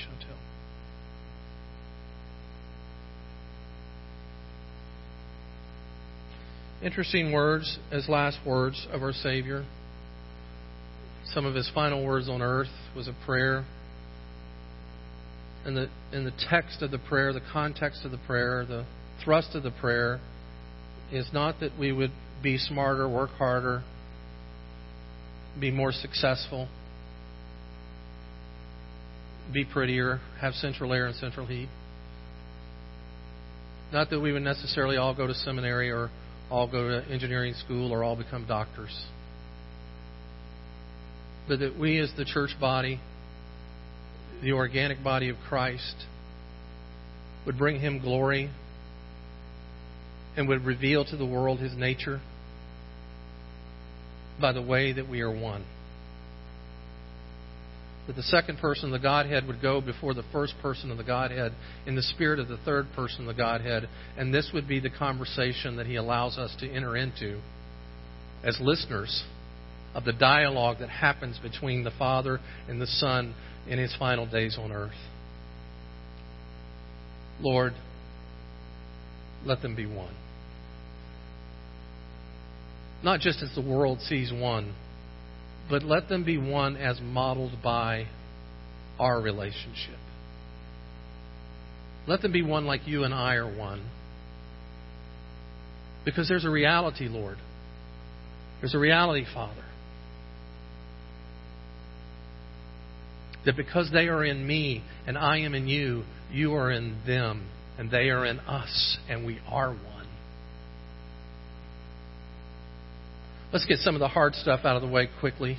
you. Interesting words as last words of our Savior. Some of his final words on earth was a prayer. And the, in the text of the prayer, the context of the prayer, the thrust of the prayer is not that we would be smarter, work harder, be more successful, be prettier, have central air and central heat. Not that we would necessarily all go to seminary or all go to engineering school or all become doctors. But that we, as the church body, the organic body of Christ, would bring Him glory and would reveal to the world His nature by the way that we are one. That the second person of the Godhead would go before the first person of the Godhead in the spirit of the third person of the Godhead, and this would be the conversation that He allows us to enter into as listeners of the dialogue that happens between the Father and the Son in His final days on earth. Lord, let them be one. Not just as the world sees one, but let them be one as modeled by our relationship. Let them be one like you and I are one. Because there's a reality, Lord. There's a reality, Father. That because they are in me and I am in you, you are in them and they are in us and we are one. Let's get some of the hard stuff out of the way quickly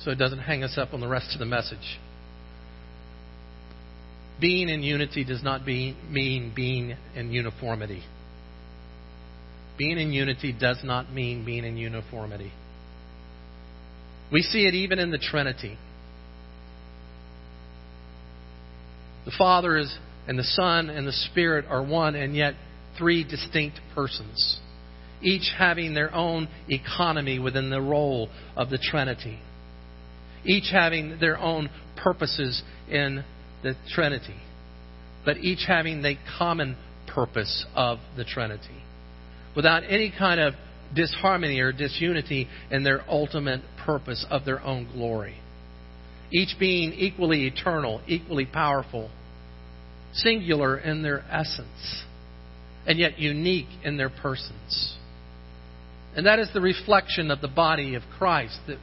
so it doesn't hang us up on the rest of the message. Being in unity does not be, mean being in uniformity. Being in unity does not mean being in uniformity. We see it even in the Trinity. The Father is, and the Son and the Spirit are one, and yet three distinct persons each having their own economy within the role of the Trinity, each having their own purposes in the Trinity, but each having the common purpose of the Trinity, without any kind of disharmony or disunity in their ultimate purpose of their own glory. Each being equally eternal, equally powerful, singular in their essence, and yet unique in their persons. And that is the reflection of the body of Christ, that,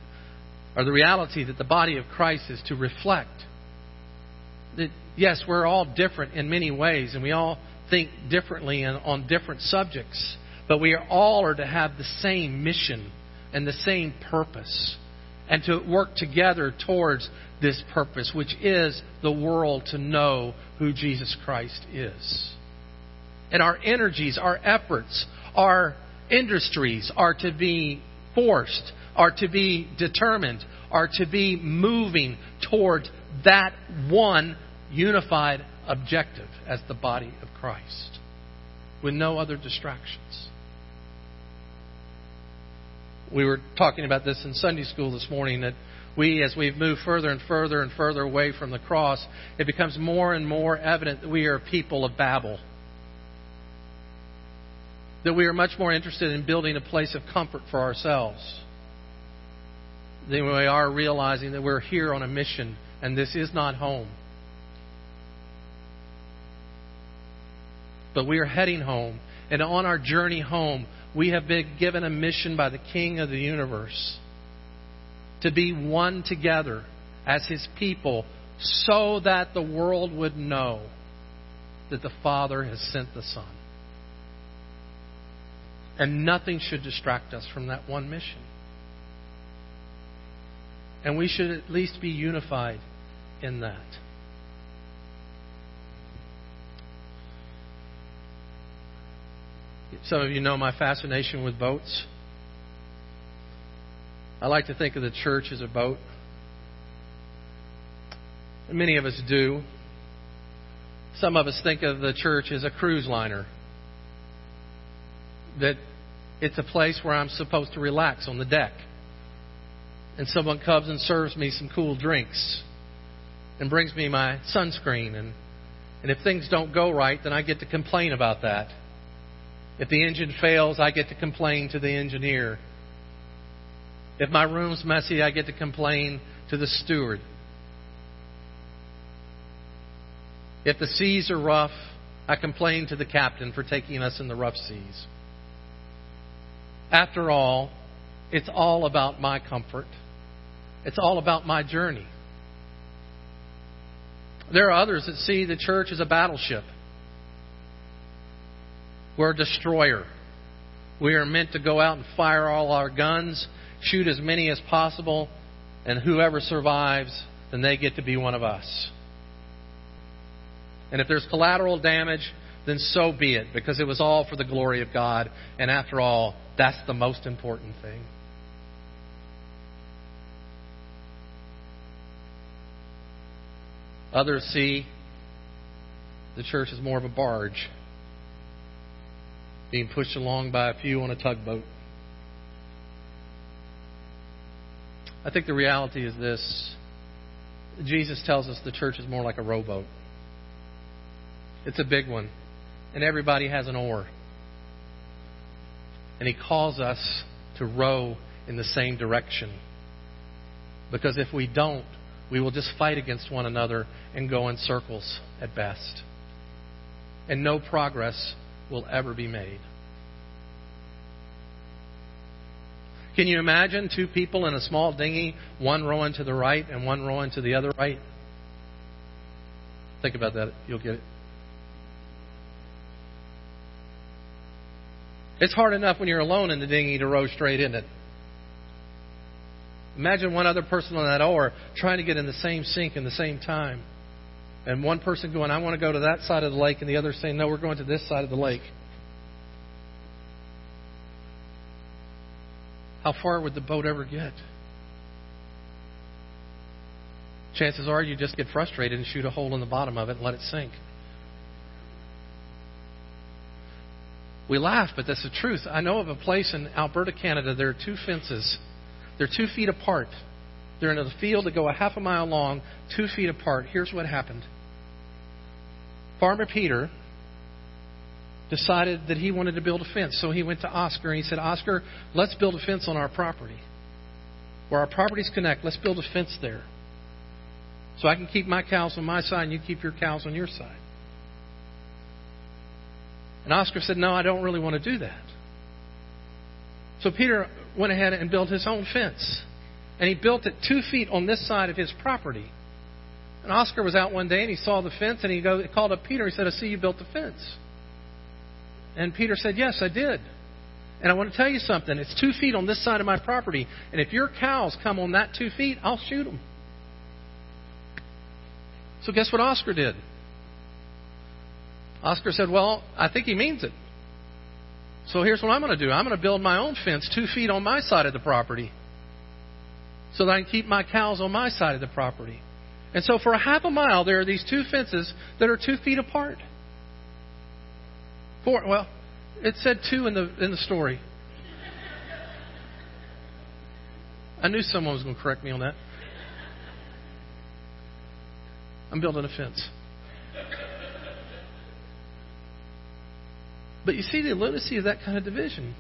or the reality that the body of Christ is to reflect. That, yes, we're all different in many ways, and we all think differently on different subjects, but we are all are to have the same mission and the same purpose, and to work together towards this purpose, which is the world to know who Jesus Christ is. And our energies, our efforts, our industries are to be forced, are to be determined, are to be moving toward that one unified objective as the body of Christ with no other distractions. We were talking about this in Sunday school this morning that we, as we've moved further and further and further away from the cross, it becomes more and more evident that we are people of Babel that we are much more interested in building a place of comfort for ourselves than we are realizing that we're here on a mission and this is not home. But we are heading home. And on our journey home, we have been given a mission by the King of the universe to be one together as His people so that the world would know that the Father has sent the Son. And nothing should distract us from that one mission. And we should at least be unified in that. Some of you know my fascination with boats. I like to think of the church as a boat. Many of us do. Some of us think of the church as a cruise liner that it's a place where I'm supposed to relax on the deck. And someone comes and serves me some cool drinks. and brings me my sunscreen. And, and if things don't go right, then I get to complain about that. If the engine fails, I get to complain to the engineer. If my room's messy, I get to complain to the steward. If the seas are rough, I complain to the captain for taking us in the rough seas. After all, it's all about my comfort. It's all about my journey. There are others that see the church as a battleship. We're a destroyer. We are meant to go out and fire all our guns, shoot as many as possible, and whoever survives, then they get to be one of us. And if there's collateral damage, then so be it, because it was all for the glory of God. And after all, that's the most important thing. Others see the church as more of a barge being pushed along by a few on a tugboat. I think the reality is this Jesus tells us the church is more like a rowboat. It's a big one, and everybody has an oar. And He calls us to row in the same direction. Because if we don't, we will just fight against one another and go in circles at best. And no progress will ever be made. Can you imagine two people in a small dinghy, one rowing to the right and one rowing to the other right? Think about that. You'll get it. It's hard enough when you're alone in the dinghy to row straight in it. Imagine one other person on that oar trying to get in the same sync in the same time. And one person going, I want to go to that side of the lake, and the other saying, No, we're going to this side of the lake. How far would the boat ever get? Chances are you just get frustrated and shoot a hole in the bottom of it and let it sink. We laugh, but that's the truth. I know of a place in Alberta, Canada. There are two fences. They're two feet apart. They're in a field that go a half a mile long, two feet apart. Here's what happened. Farmer Peter decided that he wanted to build a fence. So he went to Oscar and he said, Oscar, let's build a fence on our property. Where our properties connect, let's build a fence there. So I can keep my cows on my side and you keep your cows on your side. And Oscar said, No, I don't really want to do that. So Peter went ahead and built his own fence. And he built it two feet on this side of his property. And Oscar was out one day and he saw the fence and he called up Peter. He said, I see you built the fence. And Peter said, Yes, I did. And I want to tell you something. It's two feet on this side of my property. And if your cows come on that two feet, I'll shoot them. So guess what Oscar did? Oscar said, Well, I think he means it. So here's what I'm going to do I'm going to build my own fence two feet on my side of the property so that I can keep my cows on my side of the property. And so for a half a mile, there are these two fences that are two feet apart. Four, well, it said two in the, in the story. I knew someone was going to correct me on that. I'm building a fence. But you see the lunacy of that kind of division.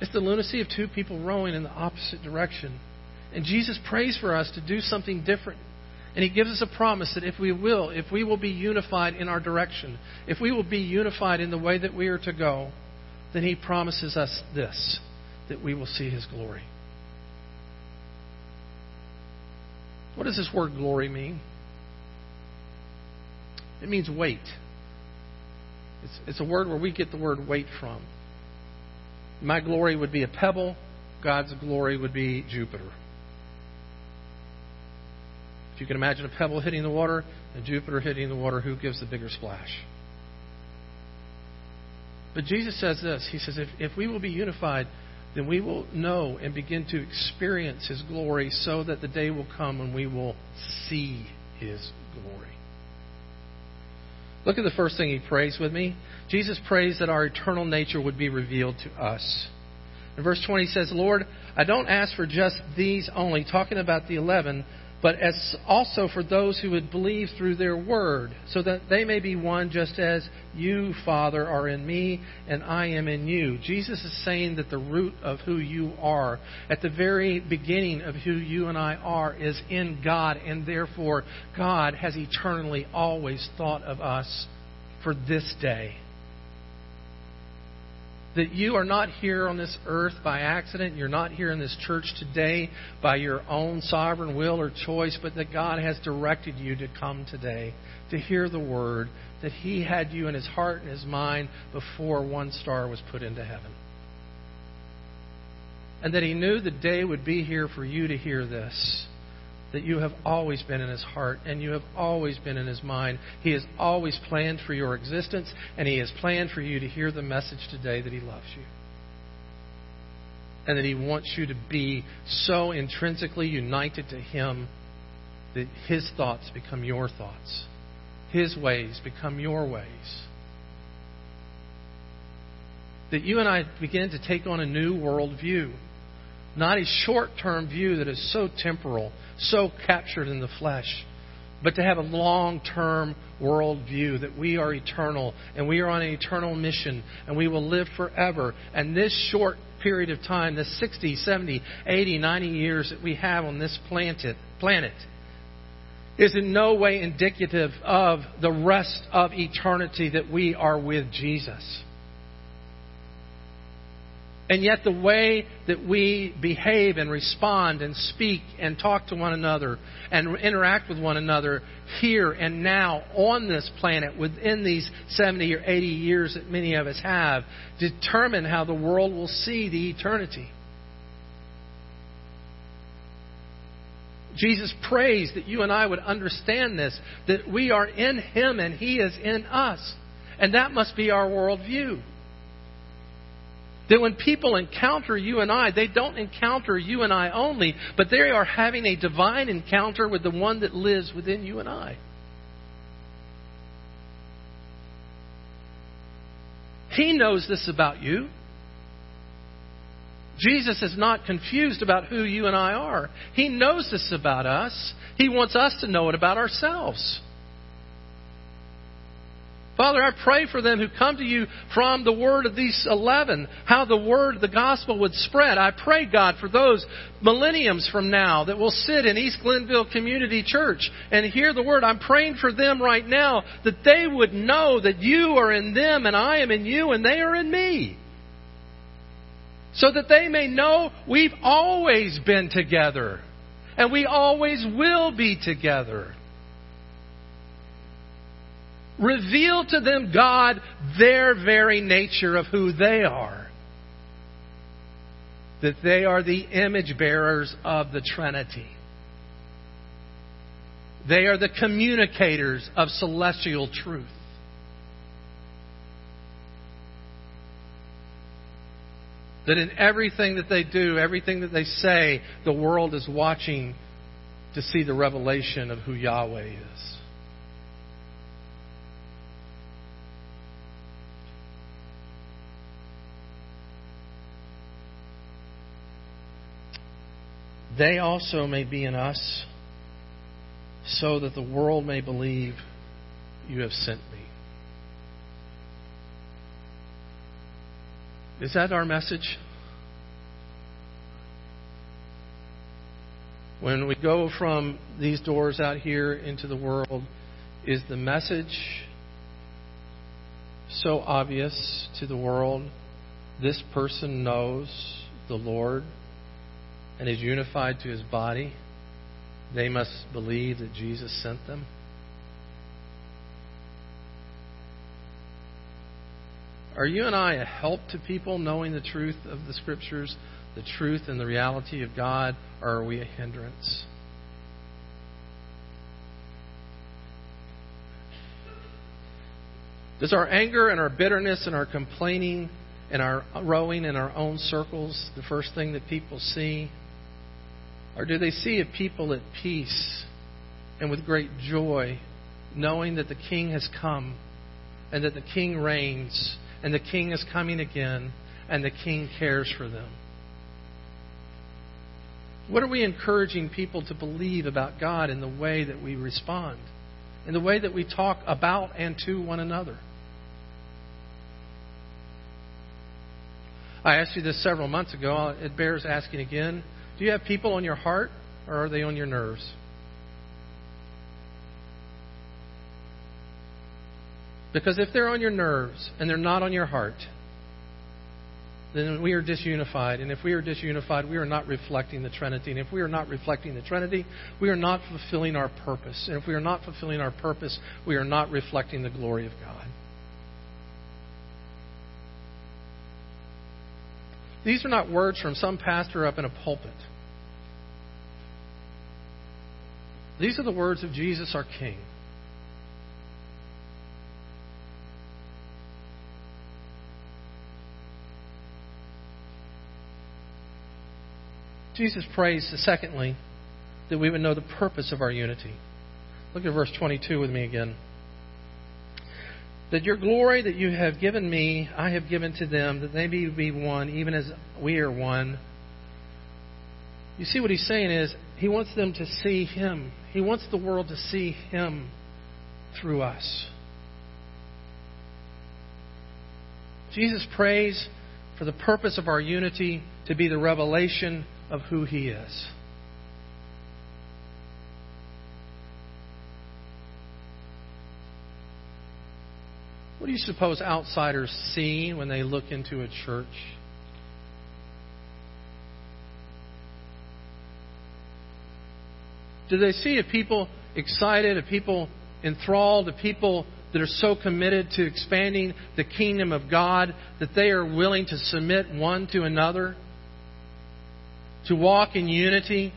It's the lunacy of two people rowing in the opposite direction. And Jesus prays for us to do something different. And he gives us a promise that if we will, if we will be unified in our direction, if we will be unified in the way that we are to go, then he promises us this that we will see his glory. What does this word glory mean? It means weight. It's, it's a word where we get the word weight from. My glory would be a pebble, God's glory would be Jupiter. If you can imagine a pebble hitting the water and Jupiter hitting the water, who gives the bigger splash? But Jesus says this He says, if, if we will be unified, then we will know and begin to experience His glory so that the day will come when we will see His glory. Look at the first thing he prays with me. Jesus prays that our eternal nature would be revealed to us. In verse 20 he says, Lord, I don't ask for just these only, talking about the eleven, but as also for those who would believe through their word, so that they may be one just as you, Father, are in me and I am in you. Jesus is saying that the root of who you are, at the very beginning of who you and I are, is in God, and therefore God has eternally always thought of us for this day that you are not here on this earth by accident. You're not here in this church today by your own sovereign will or choice, but that God has directed you to come today to hear the word, that He had you in His heart and His mind before one star was put into heaven. And that He knew the day would be here for you to hear this that you have always been in his heart and you have always been in his mind. He has always planned for your existence and he has planned for you to hear the message today that he loves you. And that he wants you to be so intrinsically united to him that his thoughts become your thoughts, his ways become your ways. That you and I begin to take on a new worldview. Not a short term view that is so temporal so captured in the flesh, but to have a long term worldview that we are eternal and we are on an eternal mission and we will live forever. And this short period of time, the 60, 70, 80, 90 years that we have on this planet, planet is in no way indicative of the rest of eternity that we are with Jesus. And yet, the way that we behave and respond and speak and talk to one another and interact with one another here and now on this planet within these 70 or 80 years that many of us have determine how the world will see the eternity. Jesus prays that you and I would understand this, that we are in Him and He is in us. And that must be our worldview. That when people encounter you and I, they don't encounter you and I only, but they are having a divine encounter with the one that lives within you and I. He knows this about you. Jesus is not confused about who you and I are. He knows this about us. He wants us to know it about ourselves. Father, I pray for them who come to you from the word of these 11, how the word, the gospel would spread. I pray, God, for those millenniums from now that will sit in East Glenville Community Church and hear the word. I'm praying for them right now that they would know that you are in them and I am in you and they are in me. So that they may know we've always been together and we always will be together. Reveal to them, God, their very nature of who they are. That they are the image bearers of the Trinity. They are the communicators of celestial truth. That in everything that they do, everything that they say, the world is watching to see the revelation of who Yahweh is. They also may be in us, so that the world may believe you have sent me. Is that our message? When we go from these doors out here into the world, is the message so obvious to the world? This person knows the Lord and is unified to his body, they must believe that Jesus sent them. Are you and I a help to people knowing the truth of the Scriptures, the truth and the reality of God, or are we a hindrance? Does our anger and our bitterness and our complaining and our rowing in our own circles the first thing that people see? Or do they see a people at peace and with great joy, knowing that the King has come and that the King reigns and the King is coming again and the King cares for them? What are we encouraging people to believe about God in the way that we respond, in the way that we talk about and to one another? I asked you this several months ago. It bears asking again. Do you have people on your heart or are they on your nerves? Because if they're on your nerves and they're not on your heart, then we are disunified. And if we are disunified, we are not reflecting the Trinity. And if we are not reflecting the Trinity, we are not fulfilling our purpose. And if we are not fulfilling our purpose, we are not reflecting the glory of God. These are not words from some pastor up in a pulpit. These are the words of Jesus, our King. Jesus prays, secondly, that we would know the purpose of our unity. Look at verse 22 with me again. That your glory that you have given me, I have given to them, that they may be one, even as we are one. You see what he's saying is, he wants them to see him. He wants the world to see him through us. Jesus prays for the purpose of our unity to be the revelation of who He is. What do you suppose outsiders see when they look into a church? Do they see a people excited, a people enthralled, a people that are so committed to expanding the kingdom of God that they are willing to submit one to another? to walk in unity,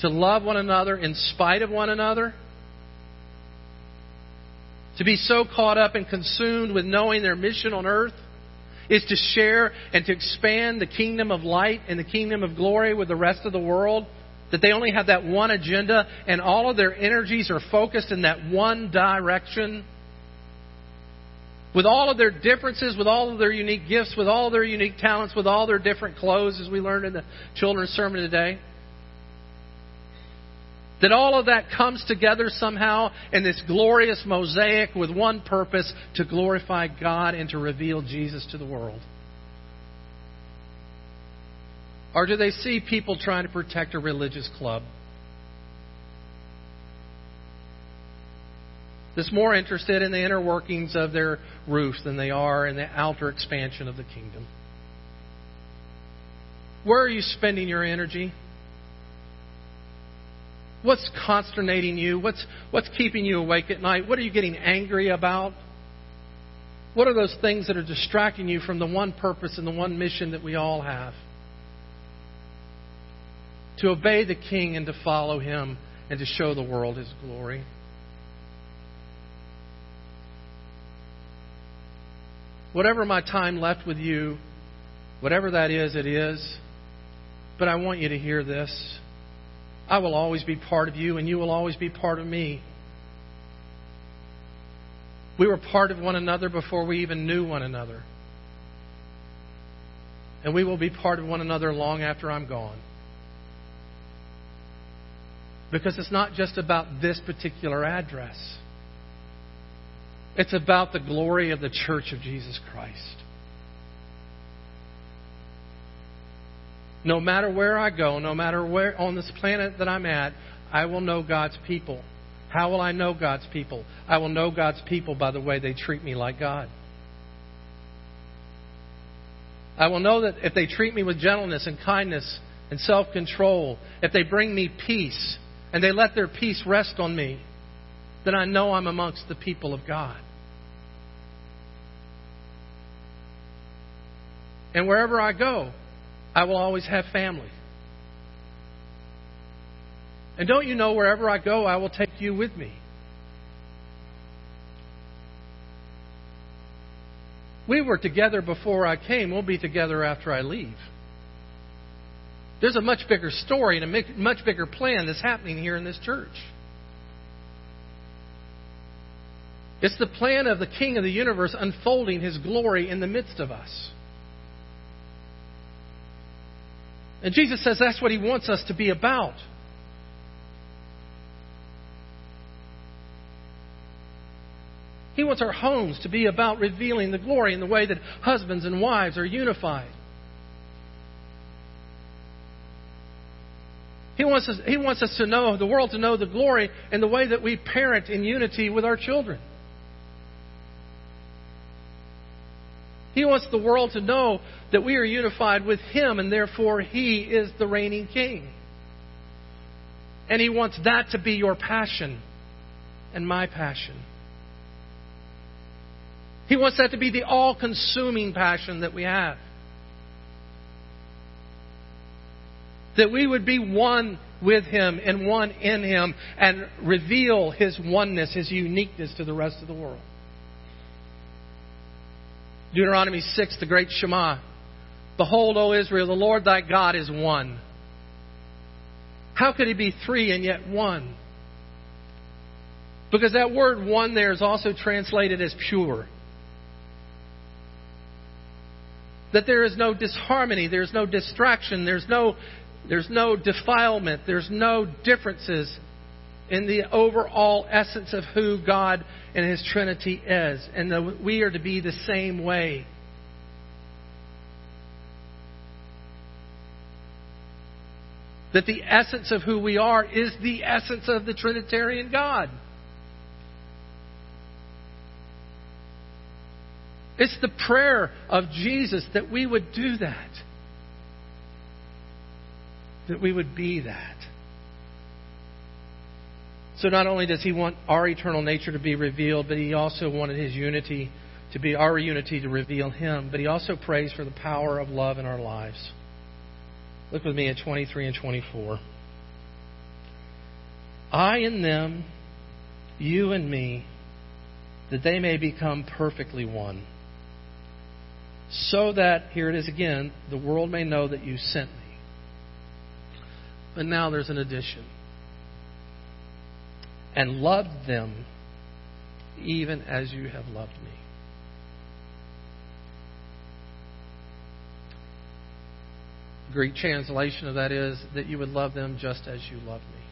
to love one another in spite of one another, to be so caught up and consumed with knowing their mission on earth is to share and to expand the kingdom of light and the kingdom of glory with the rest of the world. That they only have that one agenda and all of their energies are focused in that one direction with all of their differences, with all of their unique gifts, with all their unique talents, with all their different clothes, as we learned in the children's sermon today. That all of that comes together somehow in this glorious mosaic with one purpose to glorify God and to reveal Jesus to the world. Or do they see people trying to protect a religious club? that's more interested in the inner workings of their roof than they are in the outer expansion of the kingdom. Where are you spending your energy? What's consternating you? What's, what's keeping you awake at night? What are you getting angry about? What are those things that are distracting you from the one purpose and the one mission that we all have? To obey the King and to follow Him and to show the world His glory. whatever my time left with you, whatever that is, it is. But I want you to hear this. I will always be part of you, and you will always be part of me. We were part of one another before we even knew one another. And we will be part of one another long after I'm gone. Because it's not just about this particular address. It's about the glory of the church of Jesus Christ. No matter where I go, no matter where on this planet that I'm at, I will know God's people. How will I know God's people? I will know God's people by the way they treat me like God. I will know that if they treat me with gentleness and kindness and self control, if they bring me peace and they let their peace rest on me, then I know I'm amongst the people of God. And wherever I go, I will always have family. And don't you know, wherever I go, I will take you with me. We were together before I came. We'll be together after I leave. There's a much bigger story and a much bigger plan that's happening here in this church. It's the plan of the King of the universe unfolding his glory in the midst of us. And Jesus says that's what he wants us to be about. He wants our homes to be about revealing the glory in the way that husbands and wives are unified. He wants, us, he wants us to know, the world to know the glory in the way that we parent in unity with our children. He wants the world to know that we are unified with Him and therefore He is the reigning King. And He wants that to be your passion and my passion. He wants that to be the all consuming passion that we have. That we would be one with Him and one in Him and reveal His oneness, His uniqueness to the rest of the world. Deuteronomy 6, the great Shema. Behold, O Israel, the Lord thy God is one. How could he be three and yet one? Because that word one there is also translated as pure. That there is no disharmony, there's no distraction, there's no, there's no defilement, there's no differences in the overall essence of who God and His Trinity is. And the, we are to be the same way. That the essence of who we are is the essence of the Trinitarian God. It's the prayer of Jesus that we would do that. That we would be that. So not only does he want our eternal nature to be revealed, but he also wanted his unity to be our unity to reveal him. But he also prays for the power of love in our lives. Look with me at 23 and 24. I and them, you and me, that they may become perfectly one. So that, here it is again, the world may know that you sent me. But now there's an addition and loved them even as you have loved me. Greek translation of that is that you would love them just as you love me.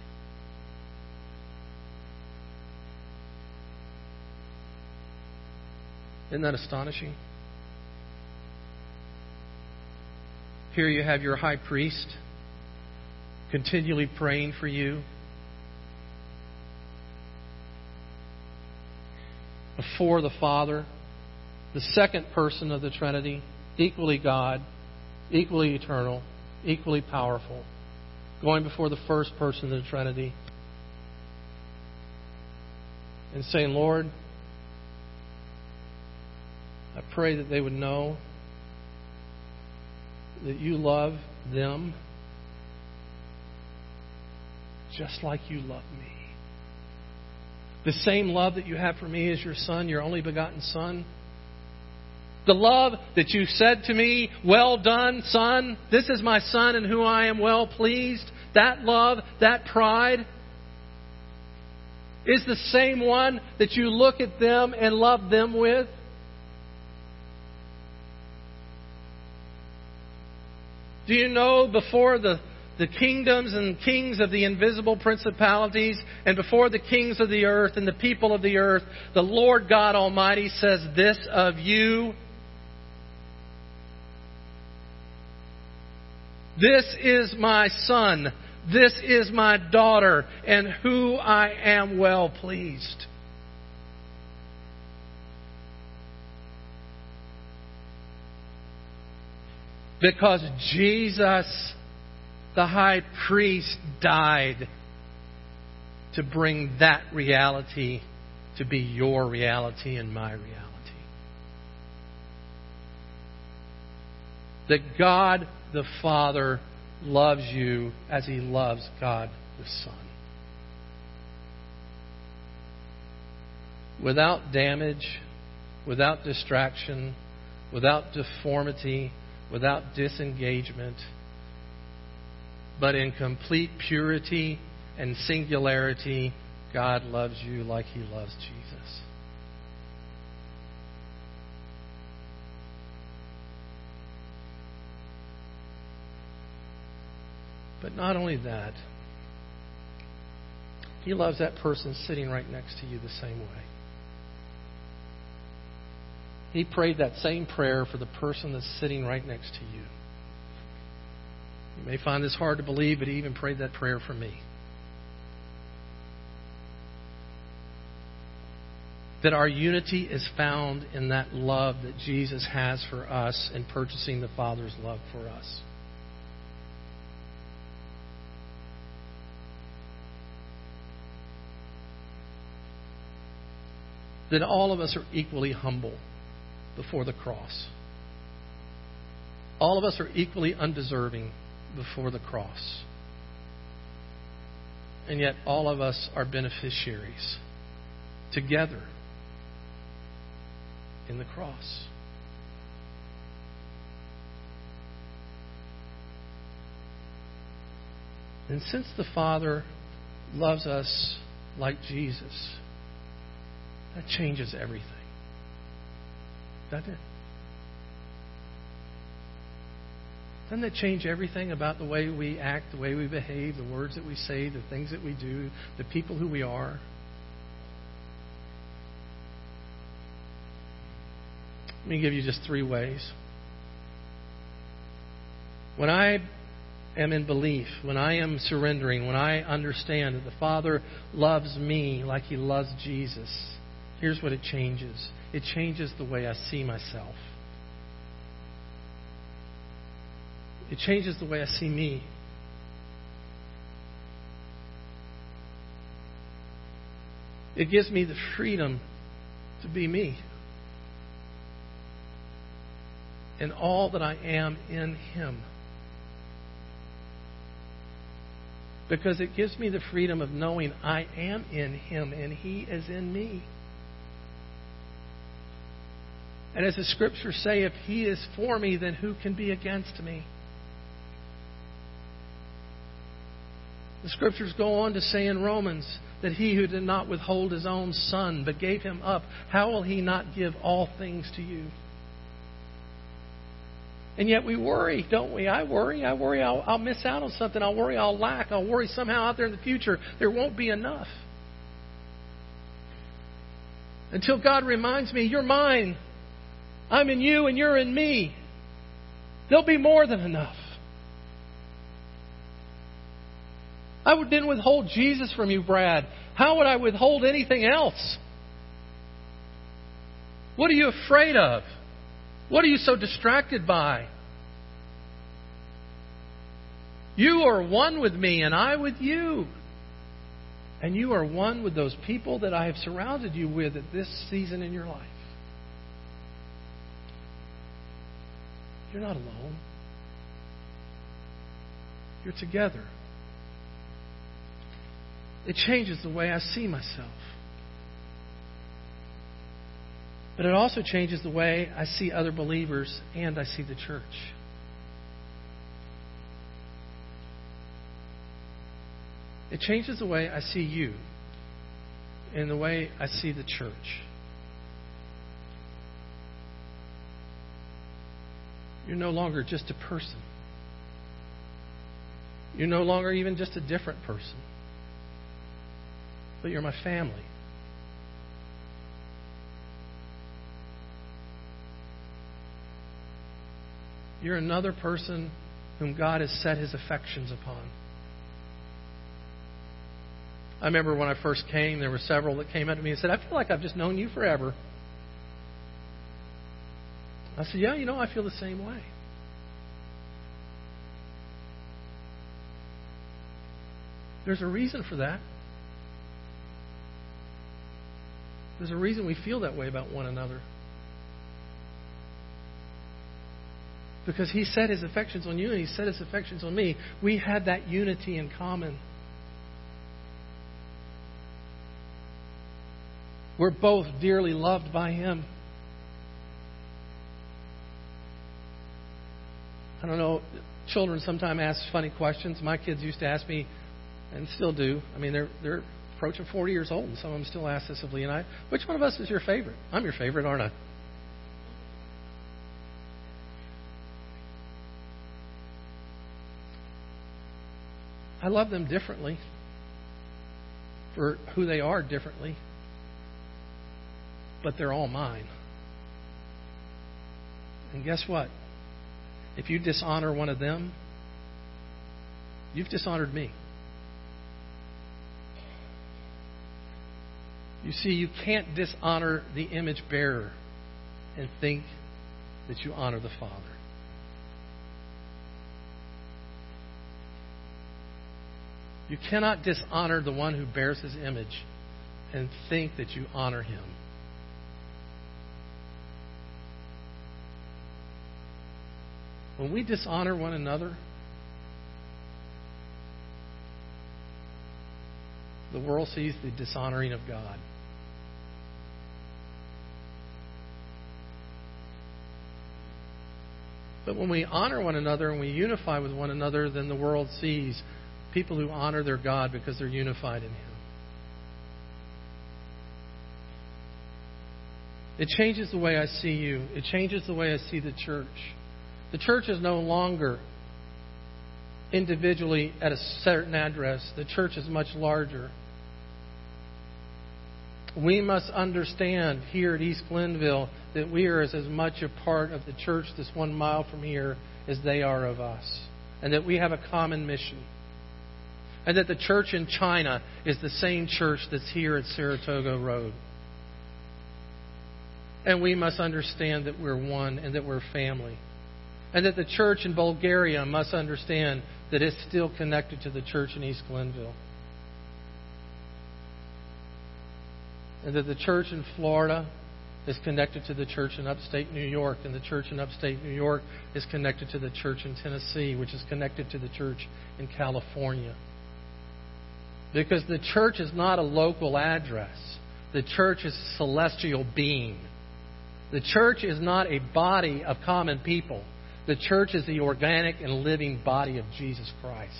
Isn't that astonishing? Here you have your high priest continually praying for you, before the Father, the second person of the Trinity, equally God, equally eternal, equally powerful, going before the first person of the Trinity and saying, Lord, I pray that they would know that you love them just like you love me. The same love that you have for me as your son, your only begotten son. The love that you said to me, Well done, son. This is my son in whom I am well pleased. That love, that pride, is the same one that you look at them and love them with. Do you know before the the kingdoms and kings of the invisible principalities, and before the kings of the earth and the people of the earth, the Lord God Almighty says this of you. This is my son. This is my daughter, and who I am well pleased. Because Jesus the high priest died to bring that reality to be your reality and my reality. That God the Father loves you as he loves God the Son. Without damage, without distraction, without deformity, without disengagement but in complete purity and singularity, God loves you like He loves Jesus. But not only that, He loves that person sitting right next to you the same way. He prayed that same prayer for the person that's sitting right next to you. You may find this hard to believe, but He even prayed that prayer for me. that our unity is found in that love that Jesus has for us in purchasing the Father's love for us. That all of us are equally humble before the cross. All of us are equally undeserving before the cross. And yet, all of us are beneficiaries together in the cross. And since the Father loves us like Jesus, that changes everything. Doesn't it? Doesn't that change everything about the way we act, the way we behave, the words that we say, the things that we do, the people who we are? Let me give you just three ways. When I am in belief, when I am surrendering, when I understand that the Father loves me like He loves Jesus, here's what it changes it changes the way I see myself. It changes the way I see me. It gives me the freedom to be me and all that I am in Him. Because it gives me the freedom of knowing I am in Him and He is in me. And as the scriptures say, if He is for me, then who can be against me? The scriptures go on to say in Romans that he who did not withhold his own son but gave him up, how will he not give all things to you? And yet we worry, don't we? I worry. I worry I'll, I'll miss out on something. I'll worry I'll lack. I'll worry somehow out there in the future there won't be enough. Until God reminds me, you're mine. I'm in you and you're in me. There'll be more than enough. I didn't withhold Jesus from you, Brad. How would I withhold anything else? What are you afraid of? What are you so distracted by? You are one with me, and I with you. And you are one with those people that I have surrounded you with at this season in your life. You're not alone. You're together. It changes the way I see myself. But it also changes the way I see other believers and I see the church. It changes the way I see you and the way I see the church. You're no longer just a person. You're no longer even just a different person. But you're my family. You're another person whom God has set his affections upon. I remember when I first came, there were several that came up to me and said, I feel like I've just known you forever. I said, Yeah, you know, I feel the same way. There's a reason for that. There's a reason we feel that way about one another. because he set his affections on you and he set his affections on me. We had that unity in common. We're both dearly loved by him. I don't know, children sometimes ask funny questions. My kids used to ask me, and still do. I mean, they're they're approaching 40 years old, and some of them still ask this of Lee and I, which one of us is your favorite? I'm your favorite, aren't I? I love them differently for who they are differently, but they're all mine. And guess what? If you dishonor one of them, you've dishonored me. You see, you can't dishonor the image bearer and think that you honor the Father. You cannot dishonor the one who bears his image and think that you honor him. When we dishonor one another, the world sees the dishonoring of God. But when we honor one another and we unify with one another, then the world sees people who honor their God because they're unified in Him. It changes the way I see you. It changes the way I see the church. The church is no longer individually at a certain address, the church is much larger. We must understand here at East Glenville that we are as, as much a part of the church this one mile from here as they are of us, and that we have a common mission. And that the church in China is the same church that's here at Saratoga Road. And we must understand that we're one and that we're family. And that the church in Bulgaria must understand that it's still connected to the church in East Glenville. And that the church in Florida is connected to the church in upstate New York, and the church in upstate New York is connected to the church in Tennessee, which is connected to the church in California. Because the church is not a local address, the church is a celestial being. The church is not a body of common people. The church is the organic and living body of Jesus Christ.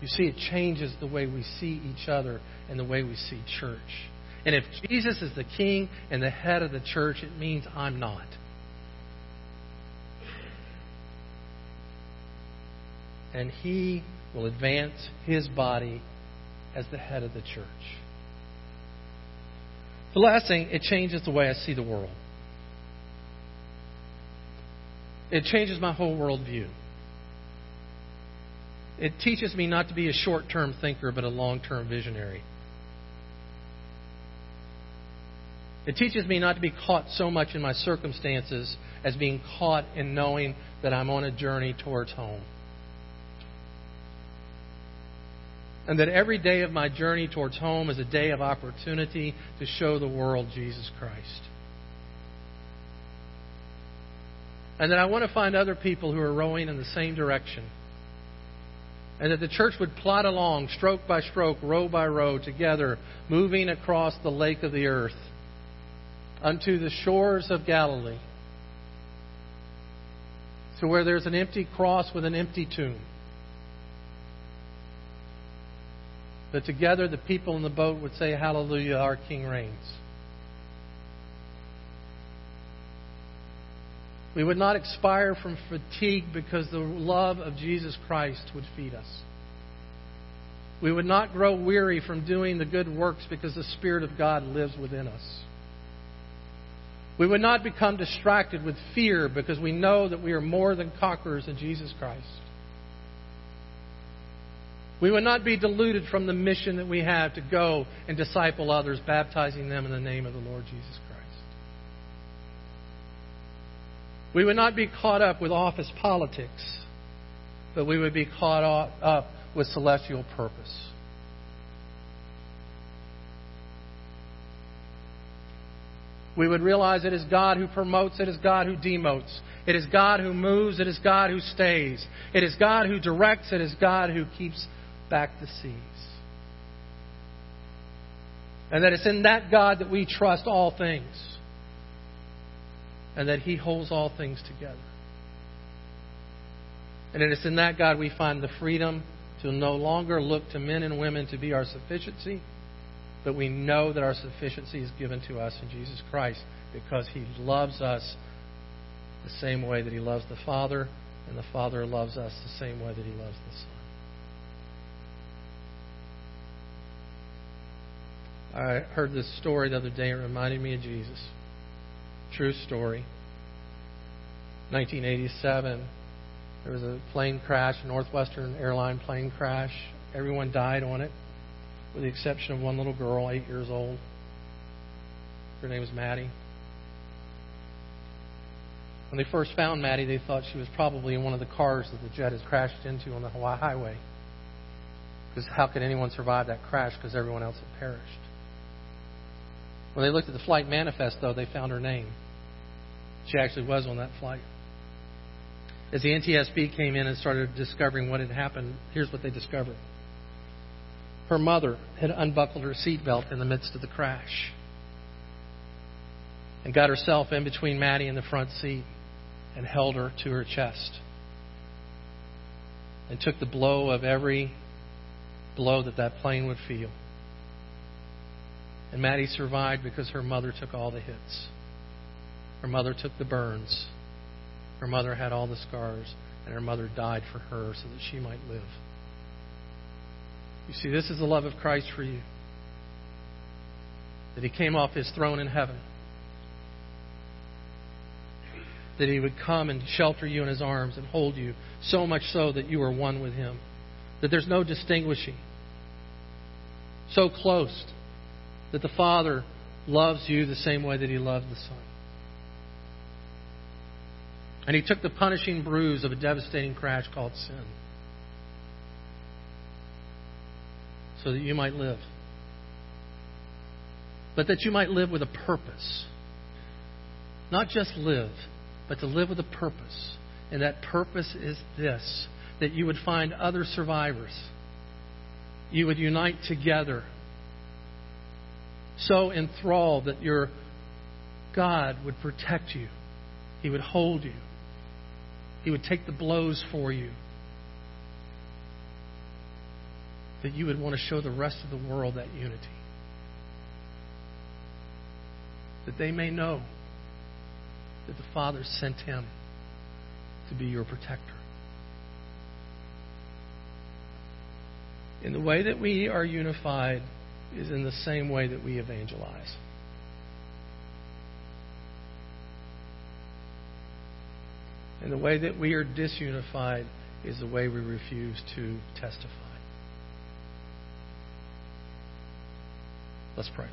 You see, it changes the way we see each other and the way we see church. And if Jesus is the king and the head of the church, it means I'm not. And he will advance his body as the head of the church. The last thing, it changes the way I see the world. It changes my whole worldview. It teaches me not to be a short term thinker, but a long term visionary. It teaches me not to be caught so much in my circumstances as being caught in knowing that I'm on a journey towards home. And that every day of my journey towards home is a day of opportunity to show the world Jesus Christ. And that I want to find other people who are rowing in the same direction and that the church would plod along, stroke by stroke, row by row, together, moving across the lake of the earth unto the shores of Galilee, to where there's an empty cross with an empty tomb. That together the people in the boat would say, Hallelujah, our King reigns. We would not expire from fatigue because the love of Jesus Christ would feed us. We would not grow weary from doing the good works because the Spirit of God lives within us. We would not become distracted with fear because we know that we are more than conquerors in Jesus Christ. We would not be deluded from the mission that we have to go and disciple others, baptizing them in the name of the Lord Jesus Christ. We would not be caught up with office politics, but we would be caught up with celestial purpose. We would realize it is God who promotes, it is God who demotes. It is God who moves, it is God who stays. It is God who directs, it is God who keeps back the seas. And that it's in that God that we trust all things and that He holds all things together. And it is in that God we find the freedom to no longer look to men and women to be our sufficiency, but we know that our sufficiency is given to us in Jesus Christ because He loves us the same way that He loves the Father And the Father loves us the same way that He loves the Son. I heard this story the other day. It reminded me of Jesus. True story. 1987, there was a plane crash, a Northwestern airline plane crash. Everyone died on it, with the exception of one little girl, eight years old. Her name was Maddie. When they first found Maddie, they thought she was probably in one of the cars that the jet had crashed into on the Hawaii highway. Because how could anyone survive that crash? Because everyone else had perished. When they looked at the flight manifest, though, they found her name. She actually was on that flight. As the NTSB came in and started discovering what had happened, here's what they discovered. Her mother had unbuckled her seatbelt in the midst of the crash and got herself in between Maddie and the front seat and held her to her chest and took the blow of every blow that that plane would feel. And Maddie survived because her mother took all the hits. Her mother took the burns. Her mother had all the scars, and her mother died for her so that she might live. You see, this is the love of Christ for you. That he came off his throne in heaven that He would come and shelter you in His arms and hold you, so much so that you are one with Him. That there's no distinguishing. So close that the Father loves you the same way that He loved the Son. And He took the punishing bruise of a devastating crash called sin so that you might live. But that you might live with a purpose. Not just live, but to live with a purpose. And that purpose is this that you would find other survivors. You would unite together. So enthralled that your God would protect you, He would hold you, He would take the blows for you. That you would want to show the rest of the world that unity. That they may know that the Father sent him to be your protector. In the way that we are unified is in the same way that we evangelize. And the way that we are disunified is the way we refuse to testify. Let's pray.